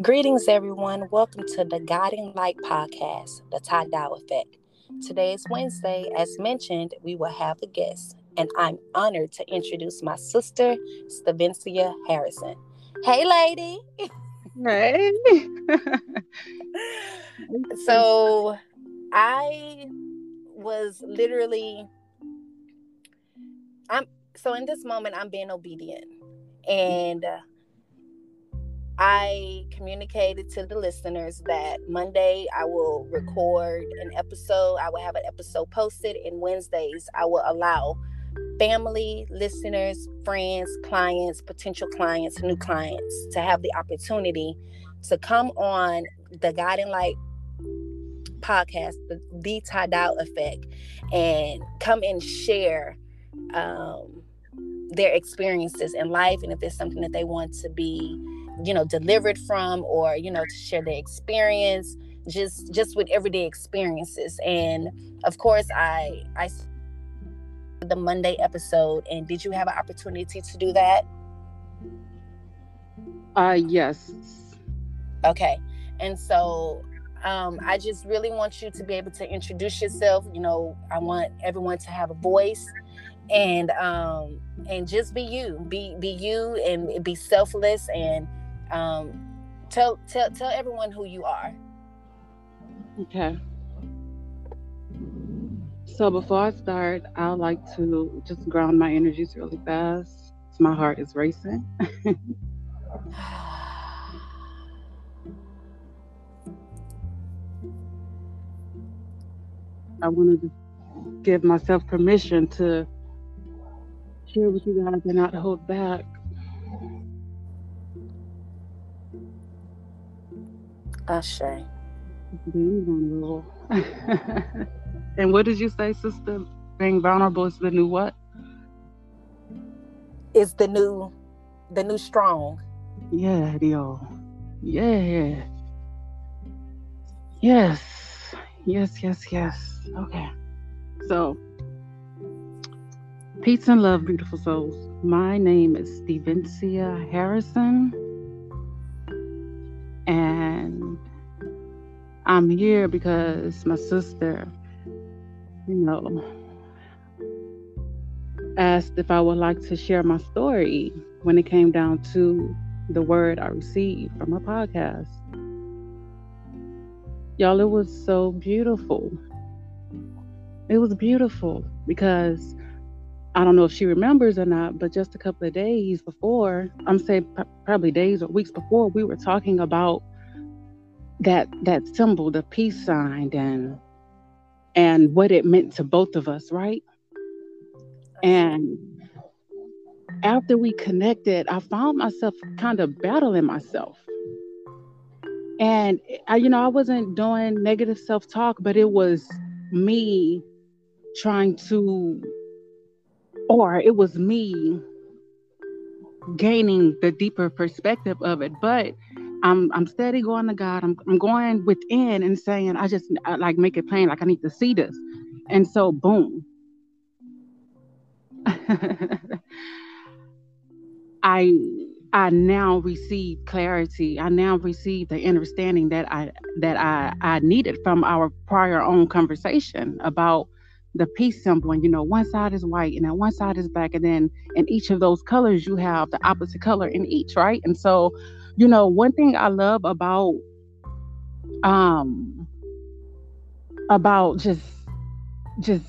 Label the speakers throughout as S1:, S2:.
S1: Greetings, everyone. Welcome to the Guiding Light podcast, the Ty Dow Effect. Today is Wednesday. As mentioned, we will have a guest, and I'm honored to introduce my sister, Stavencia Harrison. Hey, lady.
S2: Hey.
S1: so, I was literally, I'm so in this moment, I'm being obedient, and. Uh, I communicated to the listeners that Monday I will record an episode. I will have an episode posted, and Wednesdays I will allow family, listeners, friends, clients, potential clients, new clients to have the opportunity to come on the Guiding Light podcast, the, the Dow Effect, and come and share um, their experiences in life and if it's something that they want to be you know delivered from or you know to share their experience just just with everyday experiences. And of course i i the monday episode and did you have an opportunity to do that?
S2: Uh yes.
S1: Okay. And so um, I just really want you to be able to introduce yourself. You know, I want everyone to have a voice and um and just be you. Be be you and be selfless and um, tell tell tell everyone who you are.
S2: Okay. So before I start, I would like to just ground my energies really fast. My heart is racing. I want to give myself permission to share with you guys and not hold back.
S1: Ashe.
S2: Being vulnerable. and what did you say, sister? Being vulnerable is the new what?
S1: Is the new, the new strong.
S2: Yeah, yo. Yeah. Yes. Yes, yes, yes. Okay. So, peace and love, beautiful souls. My name is Stavencia Harrison. And I'm here because my sister, you know, asked if I would like to share my story when it came down to the word I received from a podcast. Y'all, it was so beautiful. It was beautiful because I don't know if she remembers or not, but just a couple of days before, I'm saying probably days or weeks before, we were talking about that that symbol, the peace sign, and and what it meant to both of us, right? And after we connected, I found myself kind of battling myself. And I, you know, I wasn't doing negative self-talk, but it was me trying to or it was me gaining the deeper perspective of it. But I'm I'm steady going to God. I'm I'm going within and saying I just I, like make it plain. Like I need to see this, and so boom. I I now receive clarity. I now receive the understanding that I that I I needed from our prior own conversation about the peace symbol and you know one side is white and then one side is black and then in each of those colors you have the opposite color in each right? And so you know one thing i love about um about just just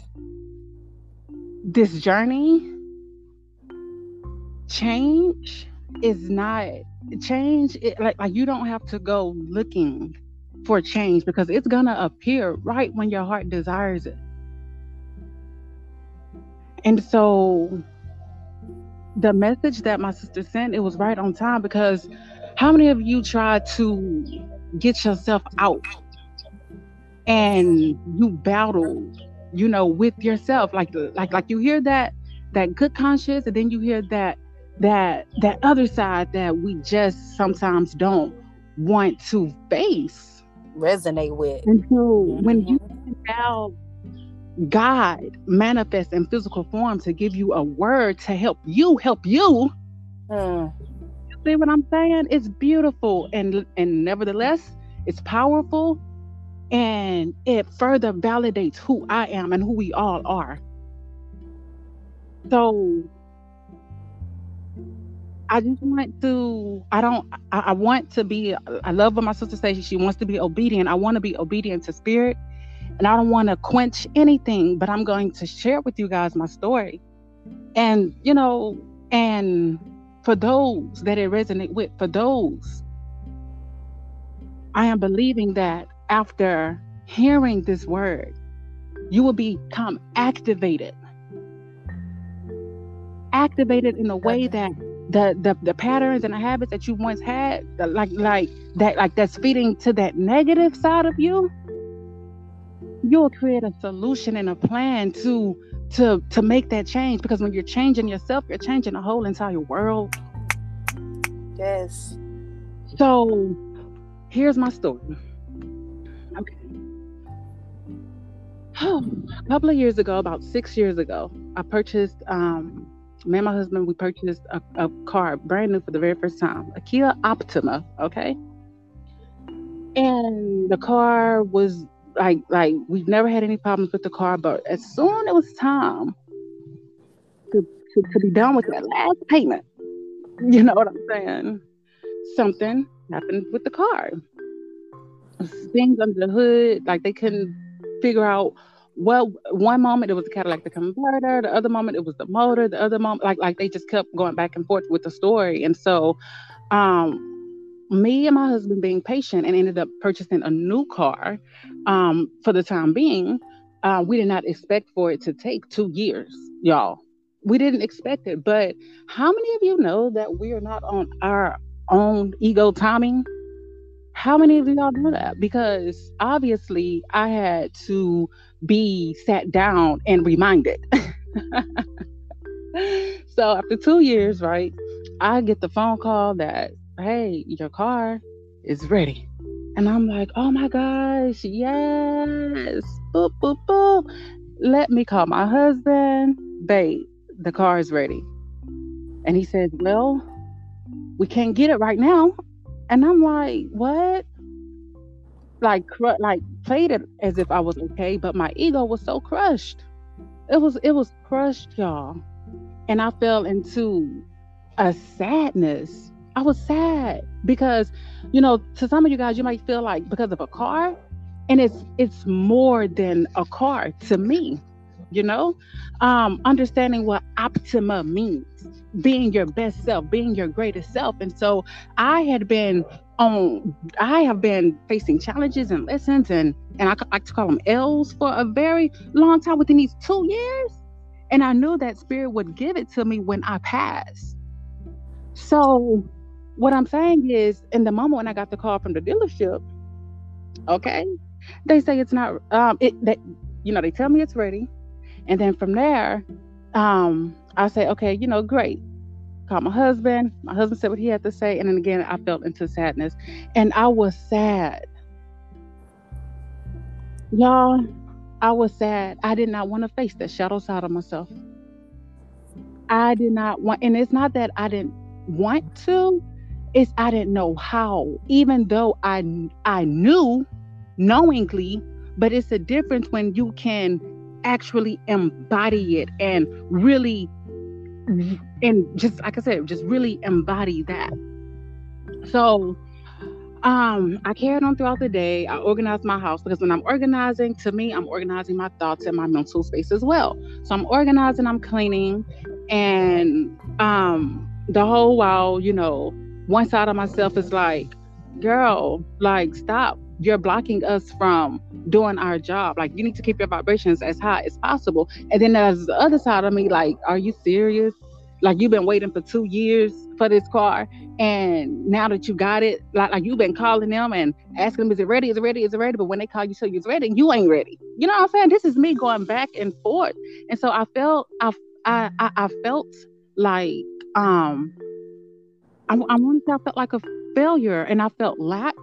S2: this journey change is not change it, like, like you don't have to go looking for change because it's gonna appear right when your heart desires it and so the message that my sister sent, it was right on time because how many of you try to get yourself out and you battle, you know, with yourself? Like like like you hear that that good conscience and then you hear that that that other side that we just sometimes don't want to face
S1: resonate with
S2: and so mm-hmm. when you now God manifests in physical form to give you a word to help you help you. Mm. See what I'm saying? It's beautiful and and nevertheless, it's powerful and it further validates who I am and who we all are. So I just want to, I don't, I, I, want to be, I love what my sister says. She wants to be obedient. I want to be obedient to spirit and I don't want to quench anything, but I'm going to share with you guys my story. And, you know, and for those that it resonate with, for those, I am believing that after hearing this word, you will become activated. Activated in a way that the the, the patterns and the habits that you once had, like like that, like that's feeding to that negative side of you, you'll create a solution and a plan to to to make that change because when you're changing yourself you're changing the whole entire world.
S1: Yes.
S2: So here's my story. Okay. A couple of years ago about six years ago i purchased um me and my husband we purchased a, a car brand new for the very first time a kia optima okay? And the car was like like we've never had any problems with the car, but as soon as it was time to, to, to be done with that last payment, you know what I'm saying? Something happened with the car. Things under the hood, like they couldn't figure out well one moment it was the catalytic converter, the other moment it was the motor, the other moment like like they just kept going back and forth with the story. And so um me and my husband being patient and ended up purchasing a new car um, for the time being. Uh, we did not expect for it to take two years, y'all. We didn't expect it. But how many of you know that we are not on our own ego timing? How many of y'all know that? Because obviously I had to be sat down and reminded. so after two years, right, I get the phone call that hey, your car is ready. And I'm like, oh my gosh, yes. Boop, boop, boop. Let me call my husband. Babe, the car is ready. And he says, well, we can't get it right now. And I'm like, what? Like, cr- like played it as if I was okay, but my ego was so crushed. It was, it was crushed, y'all. And I fell into a sadness I was sad because, you know, to some of you guys, you might feel like because of a car, and it's it's more than a car to me, you know, um, understanding what optima means, being your best self, being your greatest self, and so I had been on, I have been facing challenges and lessons, and and I like to call them L's for a very long time within these two years, and I knew that spirit would give it to me when I passed. So what I'm saying is, in the moment when I got the call from the dealership, okay, they say it's not. Um, it that you know they tell me it's ready, and then from there, um, I say, okay, you know, great. Call my husband. My husband said what he had to say, and then again, I felt into sadness, and I was sad. Y'all, I was sad. I did not want to face that shadow side of myself. I did not want, and it's not that I didn't want to, it's I didn't know how, even though I I knew knowingly, but it's a difference when you can actually embody it and really and just like I said, just really embody that. So um, I carried on throughout the day. I organized my house because when I'm organizing, to me, I'm organizing my thoughts and my mental space as well. So I'm organizing, I'm cleaning, and um, the whole while, you know, one side of myself is like, girl, like, stop. You're blocking us from doing our job. Like, you need to keep your vibrations as high as possible. And then there's the other side of me, like, are you serious? Like, you've been waiting for two years for this car. And now that you got it, like, like you've been calling them and asking them, is it ready? Is it ready? Is it ready? But when they call you, so you're ready, you ain't ready. You know what I'm saying? This is me going back and forth. And so I felt, I, I, I felt like, um, I, I want to I felt like a failure and I felt lack.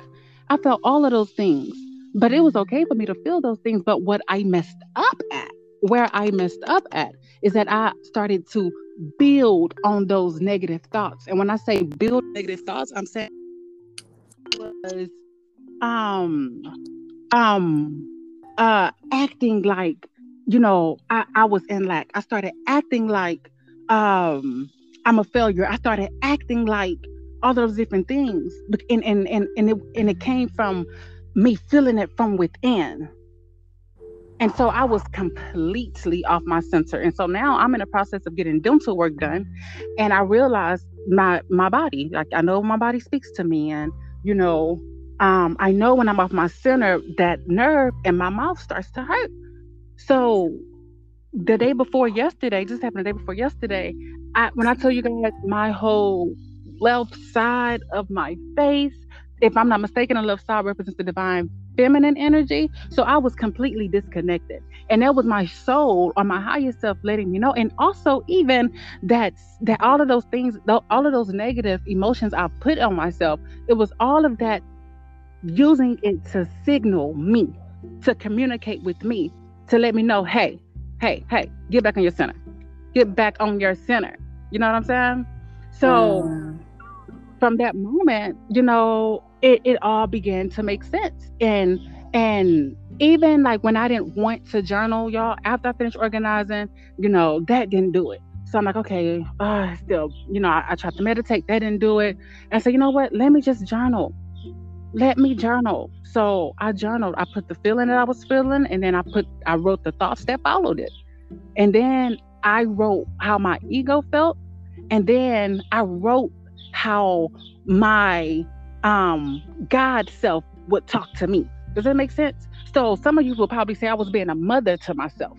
S2: I felt all of those things, but it was okay for me to feel those things. But what I messed up at where I messed up at is that I started to build on those negative thoughts. And when I say build negative thoughts, I'm saying was um um uh acting like you know I, I was in lack. I started acting like um I'm a failure. I started acting like all those different things. And and and, and it and it came from me feeling it from within. And so I was completely off my center. And so now I'm in the process of getting dental work done. And I realized my my body, like I know my body speaks to me. And, you know, um, I know when I'm off my center, that nerve in my mouth starts to hurt. So the day before yesterday, just happened the day before yesterday, I when I tell you guys my whole left side of my face, if I'm not mistaken, the left side represents the divine feminine energy. So I was completely disconnected. And that was my soul or my higher self letting me know. And also even that that all of those things, all of those negative emotions I put on myself, it was all of that using it to signal me, to communicate with me, to let me know, hey, hey, hey, get back on your center. Get back on your center. You know what I'm saying? So mm. from that moment, you know, it, it all began to make sense. And and even like when I didn't want to journal, y'all, after I finished organizing, you know, that didn't do it. So I'm like, okay, uh, still, you know, I, I tried to meditate, that didn't do it. And so, you know what? Let me just journal. Let me journal. So I journaled. I put the feeling that I was feeling, and then I put I wrote the thoughts that followed it. And then I wrote how my ego felt, and then I wrote how my um God self would talk to me. Does that make sense? So some of you will probably say I was being a mother to myself.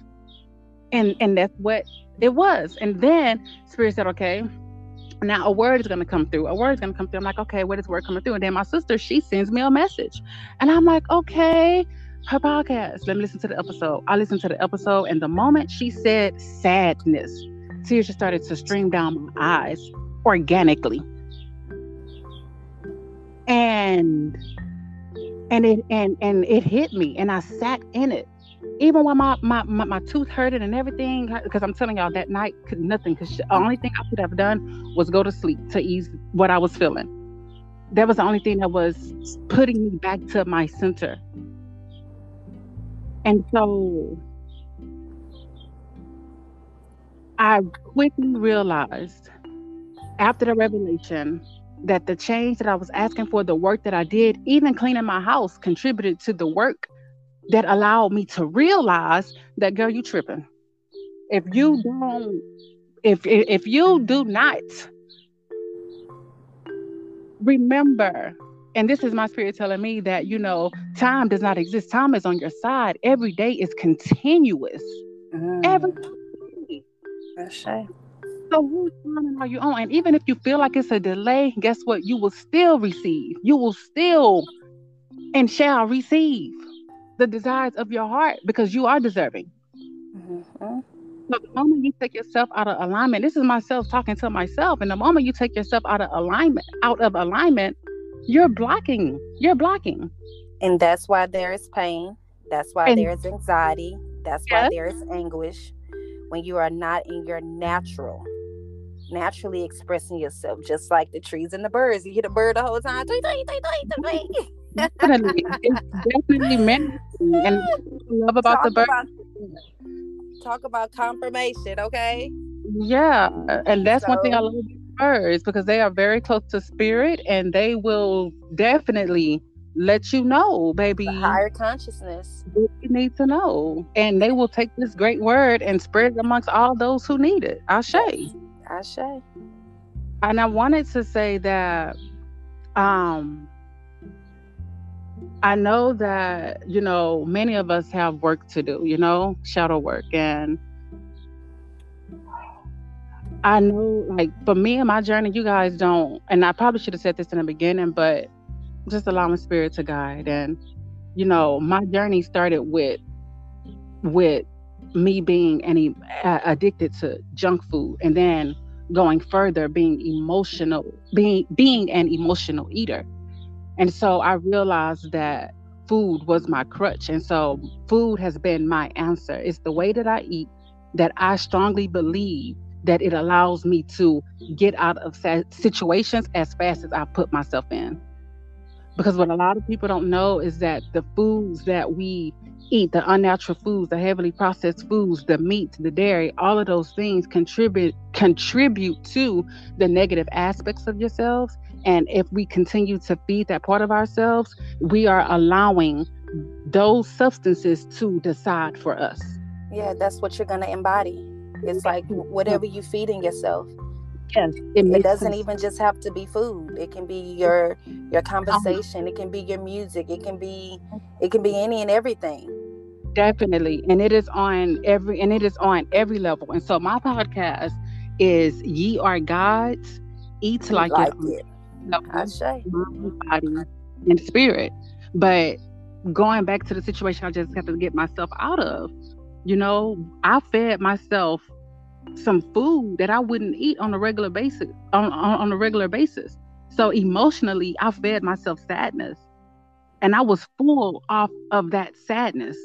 S2: And and that's what it was. And then Spirit said, okay, now a word is gonna come through. A word is gonna come through. I'm like, okay, what is word coming through? And then my sister, she sends me a message. And I'm like, okay, her podcast. Let me listen to the episode. I listened to the episode, and the moment she said sadness, tears just started to stream down my eyes organically and and it and and it hit me and i sat in it even while my my, my, my tooth hurted and everything because i'm telling y'all that night could nothing because the only thing i could have done was go to sleep to ease what i was feeling that was the only thing that was putting me back to my center and so i quickly realized after the revelation that the change that I was asking for, the work that I did, even cleaning my house, contributed to the work that allowed me to realize that girl, you tripping. If you don't, if if you do not remember, and this is my spirit telling me that you know time does not exist. Time is on your side. Every day is continuous. Mm. Every day. So whose timing are you on? And even if you feel like it's a delay, guess what? You will still receive. You will still and shall receive the desires of your heart because you are deserving. Mm-hmm. So the moment you take yourself out of alignment, this is myself talking to myself. And the moment you take yourself out of alignment, out of alignment, you're blocking. You're blocking.
S1: And that's why there is pain. That's why and, there is anxiety. That's yes. why there is anguish when you are not in your natural naturally expressing yourself, just like the trees and the birds. You hear the bird the whole time.
S2: definitely, it's definitely meant. And love about talk the bird. About,
S1: talk about confirmation, okay?
S2: Yeah, and that's so, one thing I love about birds because they are very close to spirit, and they will definitely let you know, baby.
S1: higher consciousness.
S2: You need to know. And they will take this great word and spread it amongst all those who need it. Ashe. Yes.
S1: Ashe.
S2: And I wanted to say that um I know that, you know, many of us have work to do, you know, shadow work. And I know, like, for me and my journey, you guys don't, and I probably should have said this in the beginning, but just allowing spirit to guide. And, you know, my journey started with, with me being any uh, addicted to junk food and then going further being emotional being being an emotional eater and so i realized that food was my crutch. And so food has been my answer. It's the way that I eat that I strongly believe that it allows me to get out of situations as fast as I put myself in. Because what a lot of people don't know is that the foods that we eat, the unnatural foods, the heavily processed foods, the meat, the dairy, all of those things contribute contribute to the negative aspects of yourselves. And if we continue to feed that part of ourselves, we are allowing those substances to decide for us.
S1: Yeah, that's what you're gonna embody. It's mm-hmm. like whatever you feeding yourself.
S2: Yes,
S1: it, it doesn't sense. even just have to be food. It can be your your conversation. It can be your music. It can be it can be any and everything.
S2: Definitely, and it is on every and it is on every level. And so my podcast is "Ye Are Gods, Eat Like, like It." Body and spirit. But going back to the situation I just have to get myself out of, you know, I fed myself some food that I wouldn't eat on a regular basis on, on, on a regular basis. So emotionally, I fed myself sadness. And I was full off of that sadness.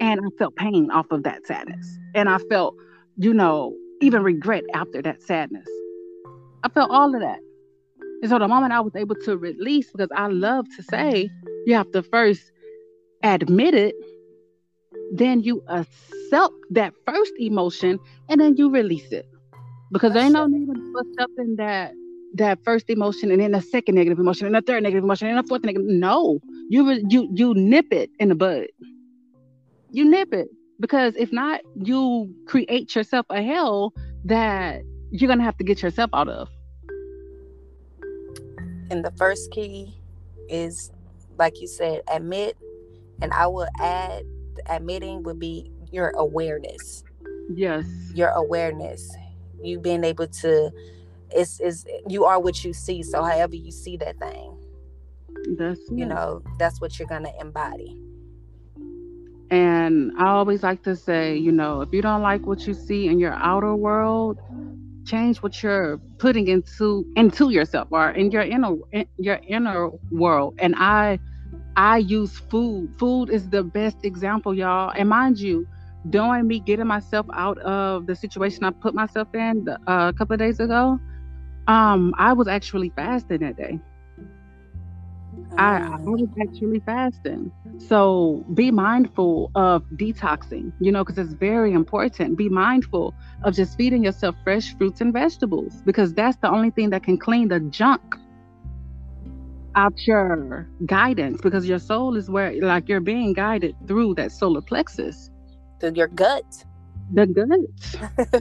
S2: And I felt pain off of that sadness. And I felt, you know, even regret after that sadness. I felt all of that. And so the moment I was able to release, because I love to say, you have to first admit it then you accept that first emotion and then you release it. Because there ain't no need for something that that first emotion and then a second negative emotion and a third negative emotion and a fourth negative. No, you you you nip it in the bud. You nip it because if not, you create yourself a hell that you're gonna have to get yourself out of.
S1: And the first key is, like you said, admit, and I will add admitting would be your awareness.
S2: Yes.
S1: Your awareness. You being able to it's is you are what you see. So however you see that thing.
S2: That's
S1: you know, that's what you're gonna embody.
S2: And I always like to say, you know, if you don't like what you see in your outer world, change what you're putting into into yourself or in your inner in your inner world. And I I use food. Food is the best example, y'all. And mind you, doing me getting myself out of the situation I put myself in uh, a couple of days ago, um, I was actually fasting that day. I, I, mm. was actually fasting. So be mindful of detoxing, you know, because it's very important. Be mindful of just feeding yourself fresh fruits and vegetables because that's the only thing that can clean the junk out your guidance because your soul is where like you're being guided through that solar plexus.
S1: Through your gut.
S2: The gut.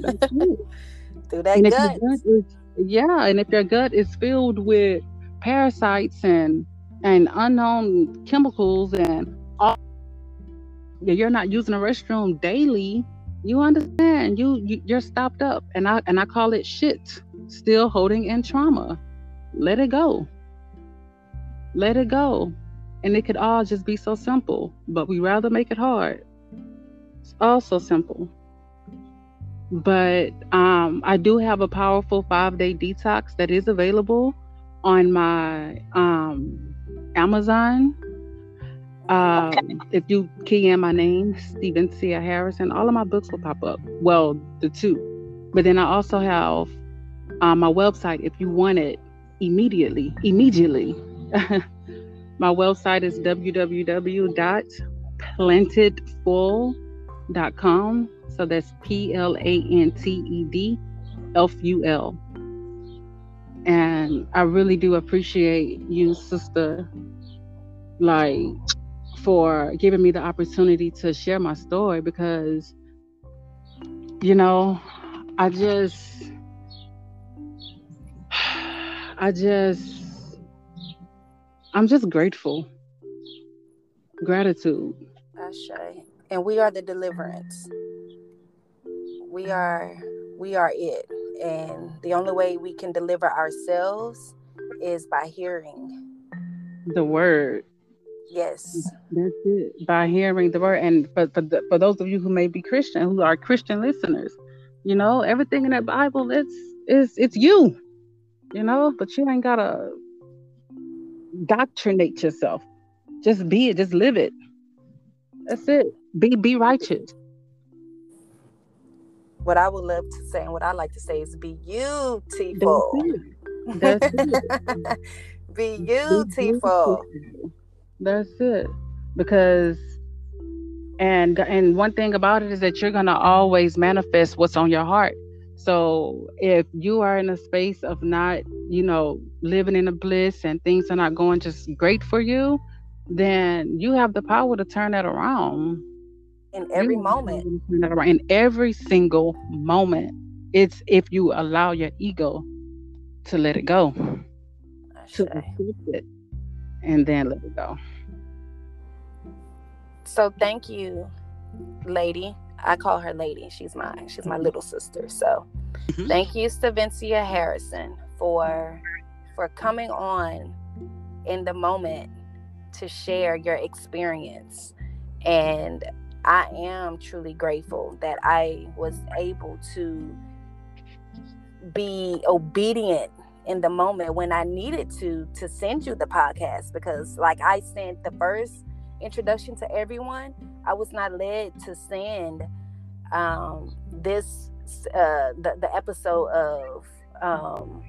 S1: Through that gut. gut
S2: is, yeah and if your gut is filled with parasites and and unknown chemicals and all you're not using a restroom daily you understand you, you you're stopped up. And i and i call it shit still holding in trauma. Let it go let it go. And it could all just be so simple, but we rather make it hard. It's all so simple. But um, I do have a powerful five day detox that is available on my um, Amazon. Um, okay. If you key in my name, Stavencia Harrison, all of my books will pop up. Well, the two. But then I also have um, my website if you want it immediately. Immediately. My website is www.plantedful.com. So that's P L A N T E D F U L. And I really do appreciate you, sister, like for giving me the opportunity to share my story because, you know, I just, I just, I'm just grateful. Gratitude.
S1: Ashe. And we are the deliverance. We are we are it. And the only way we can deliver ourselves is by hearing
S2: the word.
S1: Yes.
S2: That's it. By hearing the word. And for for, the, for those of you who may be Christian, who are Christian listeners, you know, everything in that Bible, it's it's it's you. You know, but you ain't gotta doctrinate yourself. just be it, just live it. That's it. Be be righteous.
S1: What I would love to say and what I like to say is be beautiful.
S2: That's it. That's it.
S1: be beautiful.
S2: That's it. Because and and one thing about it is that you're gonna always manifest what's on your heart. So if you are in a space of not, you know, living in a bliss and things are not going just great for you, then you have the power to turn that around.
S1: In every you moment.
S2: Turn that around. In every single moment. It's if you allow your ego to let it go. To accept it and then let it go.
S1: So thank you, lady. I call her lady. She's my she's my little sister. So mm-hmm. thank you, Stavencia Harrison, for for coming on in the moment to share your experience. And I am truly grateful that I was able to be obedient in the moment when I needed to to send you the podcast because like I sent the first introduction to everyone, I was not led to send um, this uh, the the episode of um,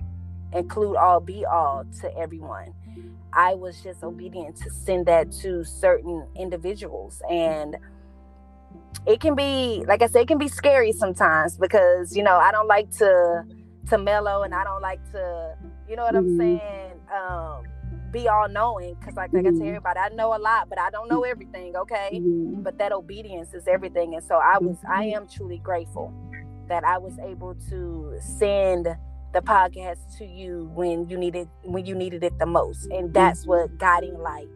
S1: include all be all to everyone. I was just obedient to send that to certain individuals and it can be like I said, it can be scary sometimes because you know I don't like to to mellow and I don't like to you know what mm-hmm. I'm saying um, be all knowing because like, like mm-hmm. I tell everybody I know a lot but I don't know everything okay mm-hmm. but that obedience is everything and so I was I mm-hmm. am truly grateful that I was able to send the podcast to you when you needed when you needed it the most and mm-hmm. that's what guiding light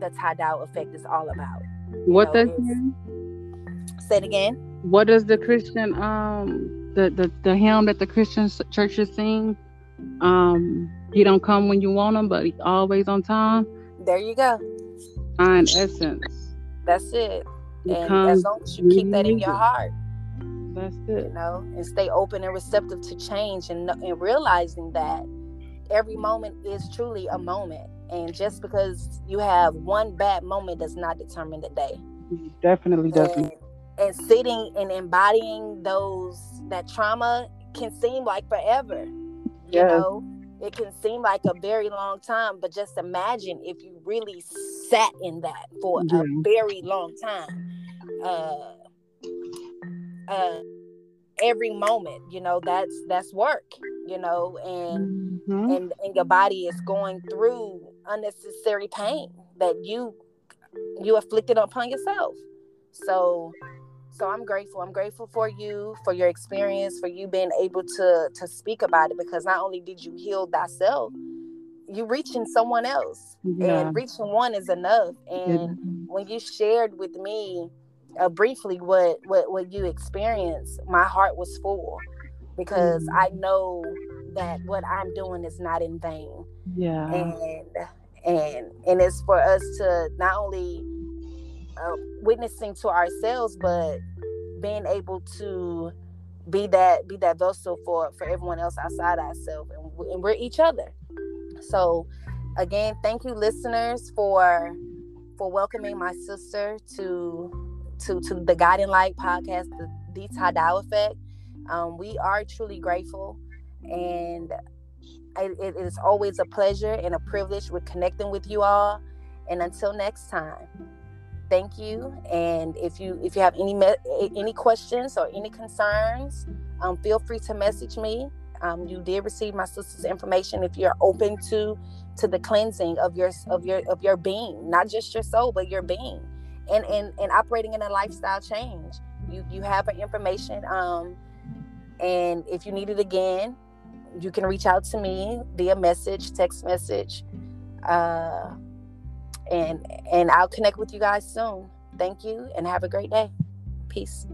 S1: the Tadao effect is all about
S2: what does
S1: say it again
S2: what does the christian um the the, the hymn that the christian churches sing um he don't come when you want him but he's always on time
S1: there you go
S2: find essence
S1: that's it and as long as you keep that in your heart
S2: that's it.
S1: You know, and stay open and receptive to change and, and realizing that every moment is truly a moment. And just because you have one bad moment does not determine the day.
S2: Definitely, definitely.
S1: And, and sitting and embodying those that trauma can seem like forever. You know, it can seem like a very long time, but just imagine if you really sat in that for yeah. a very long time. Uh, uh, every moment you know that's that's work you know and mm-hmm. and and your body is going through unnecessary pain that you you afflicted upon yourself so so i'm grateful i'm grateful for you for your experience for you being able to to speak about it because not only did you heal thyself you reaching someone else yeah. and reaching one is enough and when you shared with me uh, briefly what, what what you experienced, my heart was full because mm-hmm. I know that what I'm doing is not in vain.
S2: Yeah.
S1: And and and it's for us to not only uh, witnessing to ourselves, but being able to be that be that vessel for for everyone else outside ourselves, and, and we're each other. So, again, thank you, listeners, for for welcoming my sister to to to the Guiding Light podcast, the the Tadao Effect. Um, we are truly grateful, and it, it is always a pleasure and a privilege with connecting with you all. And until next time, thank you. And if you if you have any me- any questions or any concerns, um, feel free to message me. Um, you did receive my sister's information. If you're open to to the cleansing of your of your of your being, not just your soul, but your being and and, and operating in a lifestyle change. You you have her information. Um, and if you need it again, you can reach out to me via message, text message, uh, and and I'll connect with you guys soon. Thank you and have a great day. Peace.